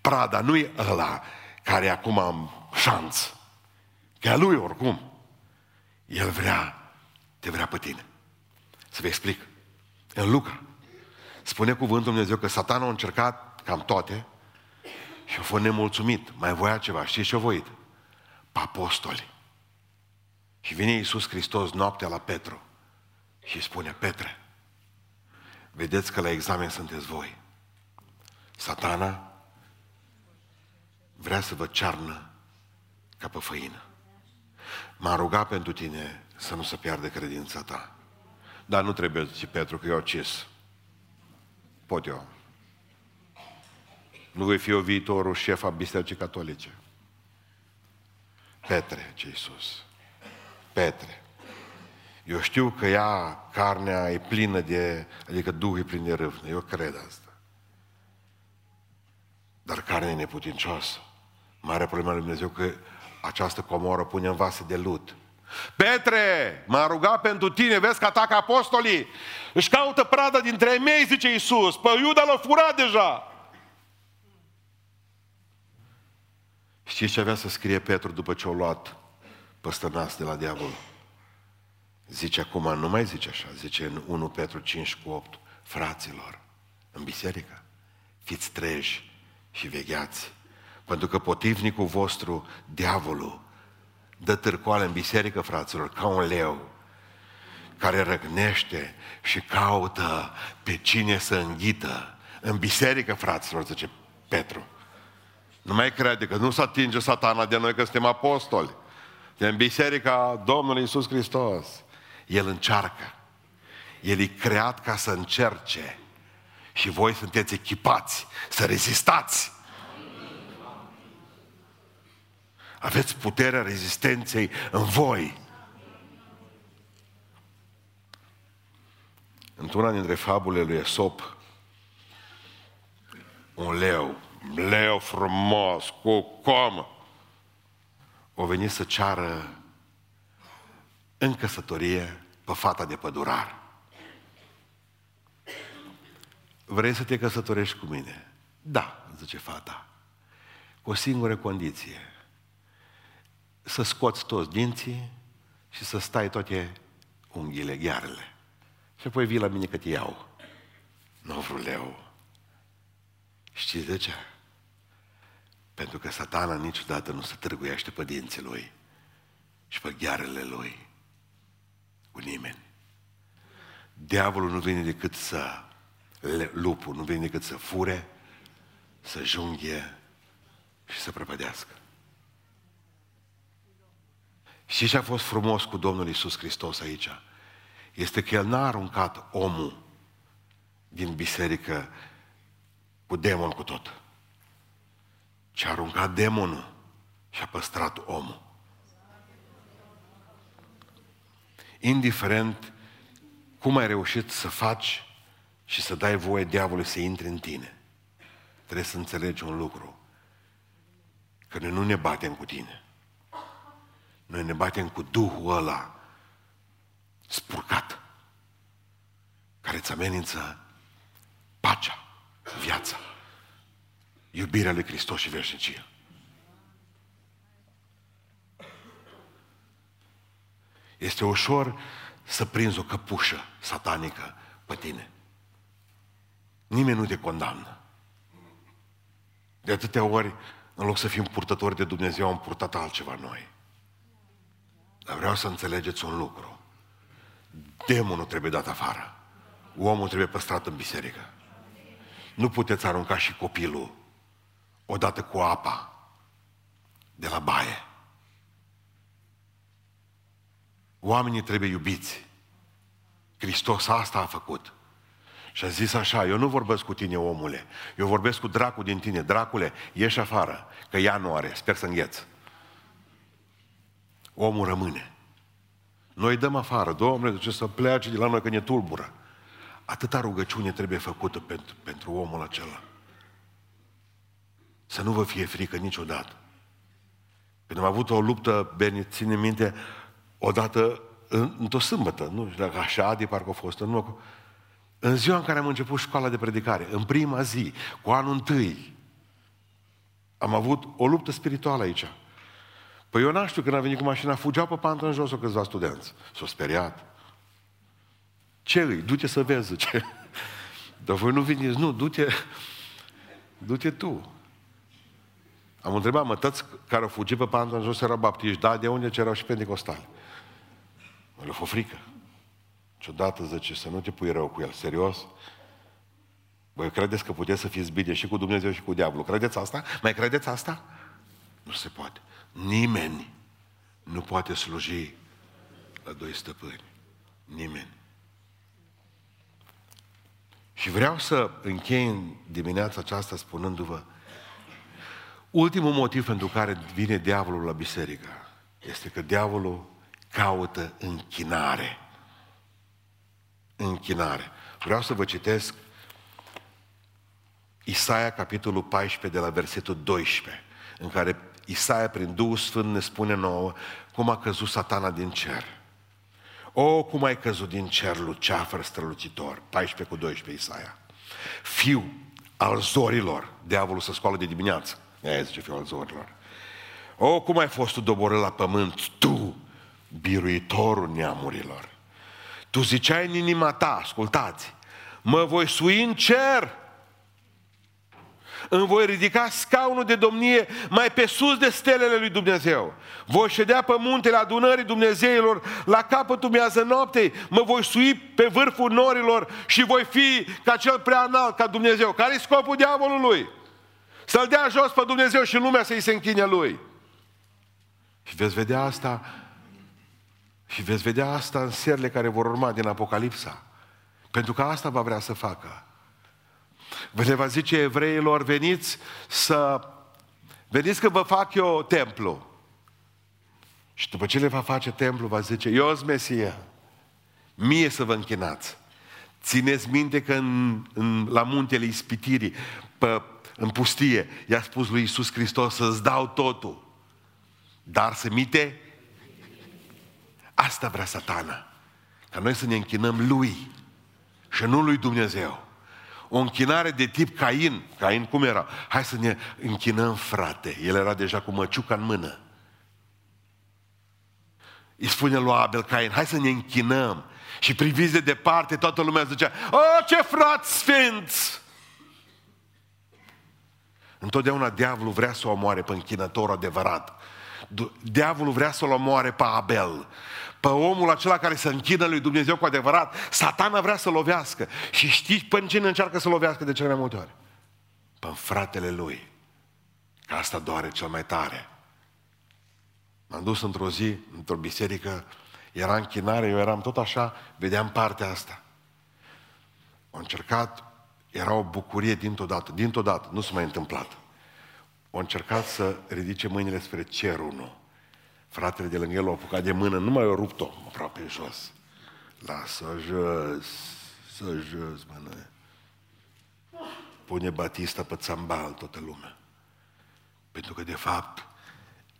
Prada nu e ăla care acum am șanț. Că e a lui oricum. El vrea, te vrea pe tine. Să vă explic. În Luca spune cuvântul Dumnezeu că satana a încercat cam toate și a fost nemulțumit. Mai voia ceva. Știți ce a voit? Pe apostoli. Și vine Iisus Hristos noaptea la Petru și spune, Petre, vedeți că la examen sunteți voi. Satana vrea să vă cearnă ca pe făină. M-a rugat pentru tine să nu se piardă credința ta. Dar nu trebuie, zice Petru, că eu cis. Pot eu. Nu voi fi o viitorul șef a Bisericii Catolice. Petre, ce Iisus. Petre. Eu știu că ea, carnea, e plină de, adică Duhul e plin de râvnă. Eu cred asta. Dar carnea e neputincioasă. Mare problema lui Dumnezeu că această comoră pune în vase de lut. Petre, m-a rugat pentru tine, vezi că atacă apostolii. Își caută pradă dintre ei mei, zice Iisus. Pe Iuda l-a furat deja. Știți ce avea să scrie Petru după ce a luat păstănas de la diavol? Zice acum, nu mai zice așa, zice în 1 Petru 5 cu 8, fraților, în biserică, fiți treji și vegheați, pentru că potivnicul vostru, diavolul, dă târcoale în biserică, fraților, ca un leu, care răgnește și caută pe cine să înghită. În biserică, fraților, zice Petru. Nu mai crede că nu se atinge satana de noi că suntem apostoli. De în biserica Domnului Iisus Hristos. El încearcă. El e creat ca să încerce. Și voi sunteți echipați să rezistați. Aveți puterea rezistenței în voi. Într-una dintre fabule lui Esop, un leu, leu frumos, cu comă, o venit să ceară în căsătorie pe fata de pădurar. Vrei să te căsătorești cu mine? Da, zice fata. Cu o singură condiție. Să scoți toți dinții și să stai toate unghiile, ghearele. Și apoi vii la mine că te iau. Nu vreau leu. Știți de ce? Pentru că satana niciodată nu se târguiește pe dinții lui și pe ghearele lui cu nimeni. Diavolul nu vine decât să, lupul nu vine decât să fure, să junghie și să prăpădească. Și ce a fost frumos cu Domnul Isus Hristos aici? Este că El n-a aruncat omul din biserică cu demon cu tot. Ci a aruncat demonul și a păstrat omul. indiferent cum ai reușit să faci și să dai voie diavolului să intre în tine. Trebuie să înțelegi un lucru. Că noi nu ne batem cu tine. Noi ne batem cu Duhul ăla spurcat, care îți amenință pacea, viața, iubirea lui Hristos și veșnicia. Este ușor să prinzi o căpușă satanică pe tine. Nimeni nu te condamnă. De atâtea ori, în loc să fim purtători de Dumnezeu, am purtat altceva noi. Dar vreau să înțelegeți un lucru. Demonul trebuie dat afară. Omul trebuie păstrat în biserică. Nu puteți arunca și copilul odată cu apa de la baie. Oamenii trebuie iubiți. Hristos asta a făcut. Și a zis așa, eu nu vorbesc cu tine, omule, eu vorbesc cu dracul din tine. Dracule, ieși afară, că ea nu are, sper să îngheț. Omul rămâne. Noi dăm afară, Domnule, de ce să plece de la noi că ne tulbură. Atâta rugăciune trebuie făcută pentru, pentru omul acela. Să nu vă fie frică niciodată. Când am avut o luptă, Beni, ține minte, odată, într-o sâmbătă, nu știu dacă așa, de parcă a fost, nu, în ziua în care am început școala de predicare, în prima zi, cu anul întâi, am avut o luptă spirituală aici. Păi eu n știu, când a venit cu mașina, fugeau pe pantă în jos o câțiva studenți. S-au speriat. Ce îi? Du-te să vezi, ce? <laughs> Dar voi nu veniți, nu, du-te, du-te tu. Am întrebat, mă, tăți care au fugit pe pantă în jos erau baptiști, da, de unde erau și pentecostali? Mă le fost frică. Ciudată, zice, să nu te pui rău cu el, serios? Voi credeți că puteți să fiți bine și cu Dumnezeu și cu diavolul? Credeți asta? Mai credeți asta? Nu se poate. Nimeni nu poate sluji la doi stăpâni. Nimeni. Și vreau să închei în dimineața aceasta spunându-vă ultimul motiv pentru care vine diavolul la biserică este că diavolul caută închinare. Închinare. Vreau să vă citesc Isaia, capitolul 14, de la versetul 12, în care Isaia, prin Duhul Sfânt, ne spune nouă cum a căzut satana din cer. O, cum ai căzut din cer, luceafăr strălucitor. 14 cu 12 Isaia. Fiu al zorilor. Diavolul să scoală de dimineață. Aia zice fiul al zorilor. O, cum ai fost tu doborât la pământ, tu, biruitorul neamurilor. Tu ziceai în inima ta, ascultați, mă voi sui în cer îmi voi ridica scaunul de domnie mai pe sus de stelele lui Dumnezeu. Voi ședea pe muntele adunării Dumnezeilor la capătul miază noaptei, mă voi sui pe vârful norilor și voi fi ca cel prea înalt, ca Dumnezeu. Care e scopul diavolului? Să-l dea jos pe Dumnezeu și lumea să-i se închine lui. Și veți vedea asta și veți vedea asta în serile care vor urma din Apocalipsa. Pentru că asta va vrea să facă. Le va zice evreilor, veniți să... Veniți că vă fac eu templu. Și după ce le va face templu, va zice, eu sunt Mesia, mie să vă închinați. Țineți minte că în, în, la muntele ispitirii, pe, în pustie, i-a spus lui Iisus Hristos să-ți dau totul. Dar să mite, asta vrea satana. Ca noi să ne închinăm lui și nu lui Dumnezeu o închinare de tip Cain. Cain cum era? Hai să ne închinăm, frate. El era deja cu măciuca în mână. Îi spune lui Abel Cain, hai să ne închinăm. Și priviți de departe, toată lumea zicea, o, ce frați sfinți! Întotdeauna diavolul vrea să o omoare pe închinătorul adevărat. Diavolul vrea să-l omoare pe Abel pe omul acela care se închină lui Dumnezeu cu adevărat, satana vrea să lovească. Și știți până cine încearcă să lovească de cele mai multe ori? Pe fratele lui. Că asta doare cel mai tare. M-am dus într-o zi, într-o biserică, era închinare, eu eram tot așa, vedeam partea asta. Au încercat, era o bucurie dintr-o dată, dintr-o dată, nu s-a mai întâmplat. Au încercat să ridice mâinile spre cerul, nu. Fratele de lângă el l-a apucat de mână, nu mai a rupt-o aproape jos. Lasă jos, să jos, mână. Pune Batista pe țambal toată lumea. Pentru că, de fapt,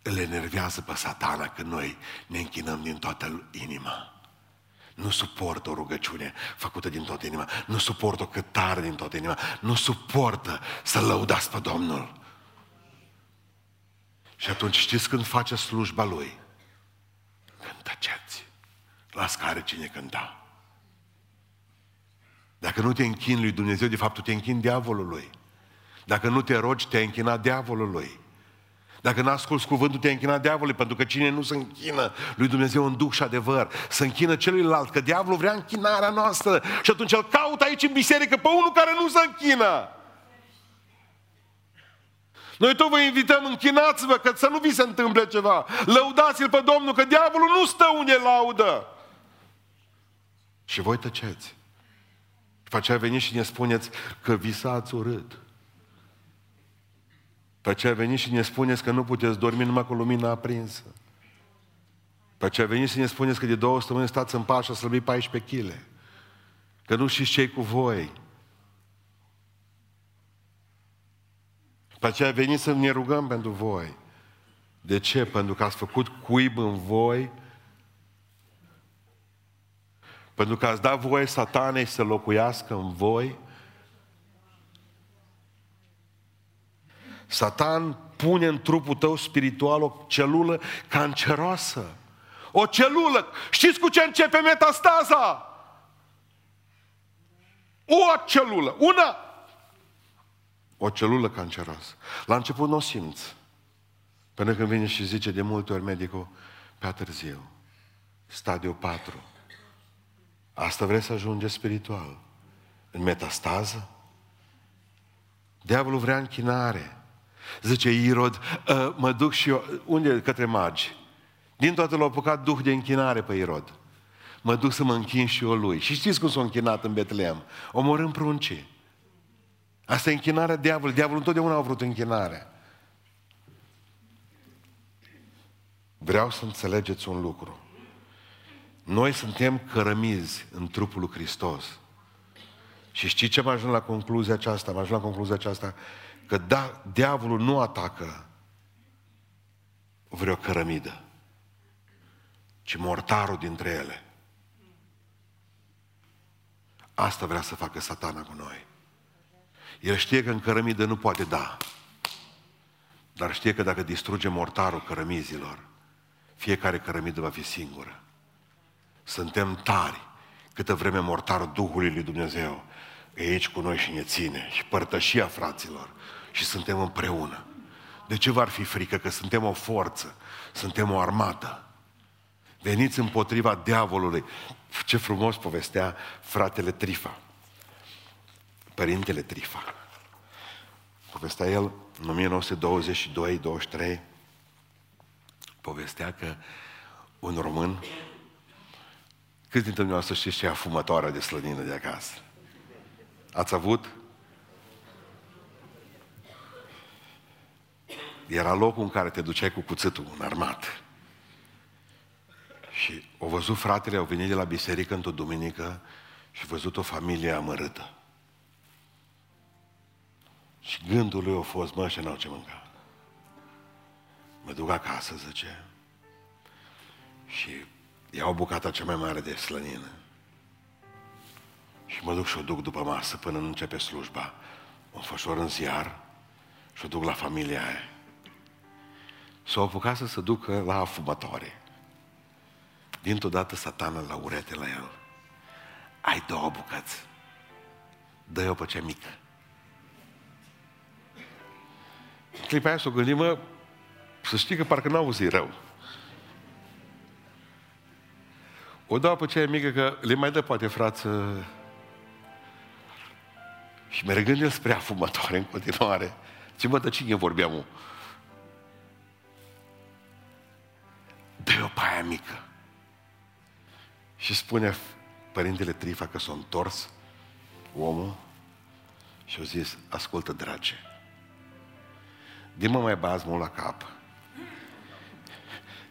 îl enervează pe satana că noi ne închinăm din toată inima. Nu suportă o rugăciune făcută din toată inima. Nu suportă o cântare din toată inima. Nu suportă să lăudați pe Domnul. Și atunci știți când face slujba lui? Când tăceți. Las care cine cânta. Dacă nu te închini lui Dumnezeu, de fapt tu te închini diavolului. Dacă nu te rogi, te-ai închinat diavolului. Dacă nu asculți cuvântul, te-ai închinat diavolului, pentru că cine nu se închină lui Dumnezeu în duh și adevăr, să închină celuilalt, că diavolul vrea închinarea noastră și atunci îl caută aici în biserică pe unul care nu se închină. Noi tot vă invităm, închinați-vă, că să nu vi se întâmple ceva. Lăudați-l pe Domnul, că diavolul nu stă unde laudă. Și voi tăceți. După aceea veniți și ne spuneți că visați urât. Pe aceea veniți și ne spuneți că nu puteți dormi numai cu lumina aprinsă. Pe aceea veniți și ne spuneți că de două săptămâni stați în pașă să slăbi 14 kg. Că nu știți ce cu voi. Pe aceea veniți să ne rugăm pentru voi. De ce? Pentru că ați făcut cuib în voi pentru că ați dat voie satanei să locuiască în voi. Satan pune în trupul tău spiritual o celulă canceroasă. O celulă. Știți cu ce începe metastaza? O celulă. Una. O celulă canceroasă. La început nu o simți. Până când vine și zice de multe ori medicul, pe târziu, stadiu 4, Asta vrei să ajungi spiritual. În metastază? Diavolul vrea închinare. Zice Irod, ă, mă duc și eu, unde? Către magi. Din toate l-a apucat duh de închinare pe Irod. Mă duc să mă închin și eu lui. Și știți cum s-a închinat în Betleem? Omorând pruncii. Asta e închinarea diavolului. Diavolul întotdeauna a vrut închinare. Vreau să înțelegeți un lucru. Noi suntem cărămizi în trupul lui Hristos. Și știți ce am ajuns la concluzia aceasta? Am ajuns la concluzia aceasta că da, diavolul nu atacă vreo cărămidă, ci mortarul dintre ele. Asta vrea să facă satana cu noi. El știe că în cărămidă nu poate da. Dar știe că dacă distruge mortarul cărămizilor, fiecare cărămidă va fi singură. Suntem tari câtă vreme mortarul Duhului lui Dumnezeu e aici cu noi și ne ține și părtășia fraților și suntem împreună. De ce v-ar fi frică? Că suntem o forță, suntem o armată. Veniți împotriva diavolului. Ce frumos povestea fratele Trifa, părintele Trifa. Povestea el în 1922-23, povestea că un român Câți dintre dumneavoastră știți ce e afumătoarea de slănină de acasă? Ați avut? Era locul în care te duceai cu cuțitul în armat. Și au văzut fratele, au venit de la biserică într-o duminică și au văzut o familie amărâtă. Și gândul lui a fost, mă, și n-au ce mânca. Mă duc acasă, zice, și iau bucata cea mai mare de slănină și mă duc și o duc după masă până nu începe slujba. O înfășor în ziar și o duc la familia aia. S-o apucat să se ducă la afumătoare. Dintr-o dată satana la urete la el. Ai două bucăți. Dă-i-o pe cea mică. Clipa aia s-o gândit, mă, să știi că parcă n-auzi rău. O dau pe cea mică că le mai dă poate frață și mergând el spre afumătoare în continuare, ce mă, de cine vorbeam? Dă-o pe aia mică. Și spune părintele Trifa că s-a întors omul și a zis, ascultă, drage, din mă mai bazmul la cap.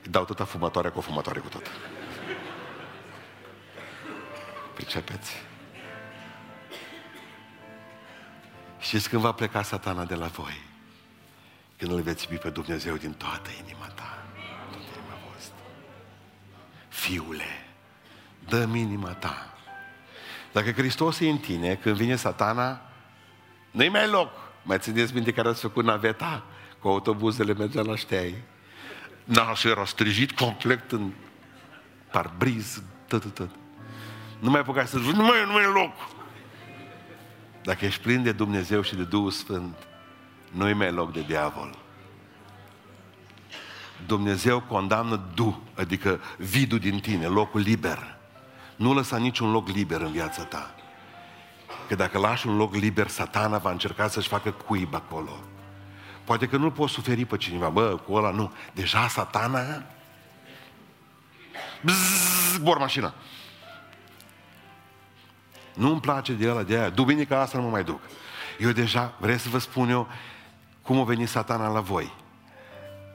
Îi dau tot afumătoarea cu afumătoare cu tot. Pricepeți? Știți când va pleca satana de la voi? Când îl veți iubi pe Dumnezeu din toată inima ta, toată inima voastră. Fiule, dă inima ta. Dacă Hristos e în tine, când vine satana, nu-i mai loc. Mai țineți minte care ați făcut naveta cu autobuzele mergea la șteai? Nașul era strijit complet în parbriz, tot, tot, tot. Nu mai apuca să zici, nu mai, nu mai e loc. Dacă ești plin de Dumnezeu și de Duhul Sfânt, nu-i mai loc de diavol. Dumnezeu condamnă du, adică vidul din tine, locul liber. Nu lăsa niciun loc liber în viața ta. Că dacă lași un loc liber, satana va încerca să-și facă cuib acolo. Poate că nu poți suferi pe cineva, bă, cu ăla nu. Deja satana Bzzz, zbor mașina. Nu-mi place de ăla, de aia. Duminica asta nu mă mai duc. Eu deja, vreau să vă spun eu cum a venit satana la voi.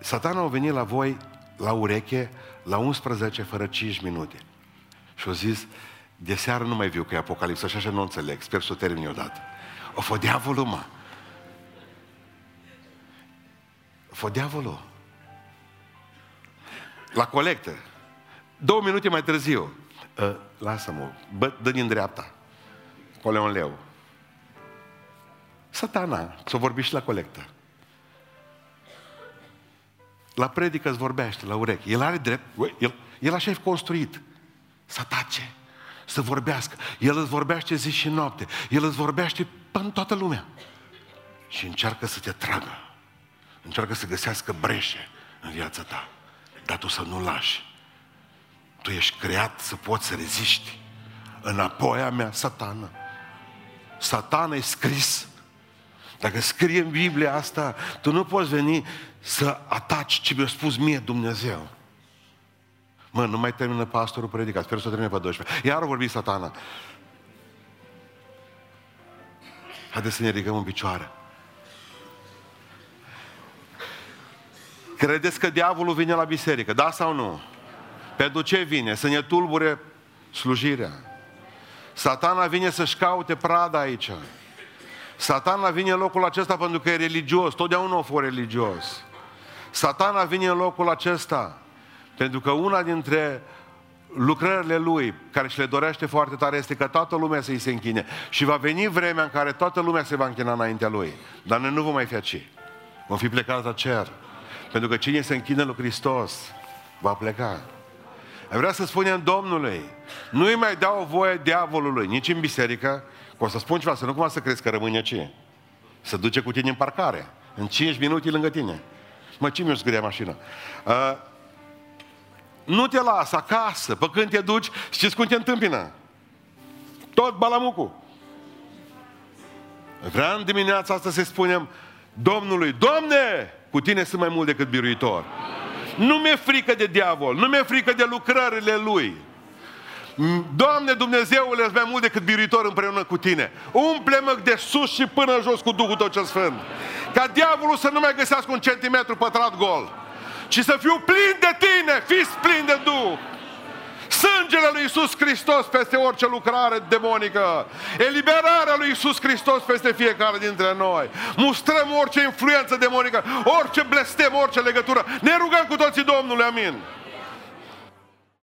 Satana a venit la voi la ureche la 11 fără 5 minute. Și a zis, de seară nu mai viu că e Apocalipsa și așa nu înțeleg, sper să o termin odată. O fă diavolul, mă. Fă diavolul. La colectă. Două minute mai târziu. Uh, lasă-mă, bă, dă din dreapta. Acolo un leu. Satana, să vorbi și la colectă. La predică îți vorbește, la urechi. El are drept, el, el așa e construit. Să tace, să vorbească. El îți vorbește zi și noapte. El îți vorbește până toată lumea. Și încearcă să te tragă. Încearcă să găsească breșe în viața ta. Dar tu să nu lași. Tu ești creat să poți să reziști. Înapoi a mea, satană. Satana e scris. Dacă scrie în Biblia asta, tu nu poți veni să ataci ce mi-a spus mie Dumnezeu. Mă, nu mai termină pastorul predicat, sper să o termine pe 12. Iar a vorbit satana. Haideți să ne ridicăm în picioare. Credeți că diavolul vine la biserică, da sau nu? Pentru ce vine? Să ne tulbure slujirea. Satana vine să-și caute prada aici. Satana vine în locul acesta pentru că e religios, totdeauna a fost religios. Satana vine în locul acesta pentru că una dintre lucrările lui, care și le dorește foarte tare, este că toată lumea să-i se închine. Și va veni vremea în care toată lumea se va închina înaintea lui. Dar noi nu vom mai fi aici. Vom fi plecați la cer. Pentru că cine se închine lui Hristos va pleca. Vreau să spunem Domnului, nu îi mai dau voie diavolului, nici în biserică, că o să spun ceva, să nu cumva să crezi că rămâne aici. Să duce cu tine în parcare, în 5 minute lângă tine. Mă, ce mi-o scrie mașina? Uh, nu te lasă acasă, pe când te duci, știți cum te întâmpină? Tot balamucul. Vreau în dimineața asta să spunem Domnului, Domne, cu tine sunt mai mult decât biruitor. Nu mi-e frică de diavol, nu mi-e frică de lucrările lui. Doamne Dumnezeule, mai mult decât biruitor împreună cu tine. Umple-mă de sus și până jos cu Duhul Tău cel Sfânt. Ca diavolul să nu mai găsească un centimetru pătrat gol. Ci să fiu plin de tine, fiți plin de Duh. Sângele lui Isus Hristos peste orice lucrare demonică. Eliberarea lui Isus Hristos peste fiecare dintre noi. Mustrăm orice influență demonică, orice blestem, orice legătură. Ne rugăm cu toții Domnului, amin.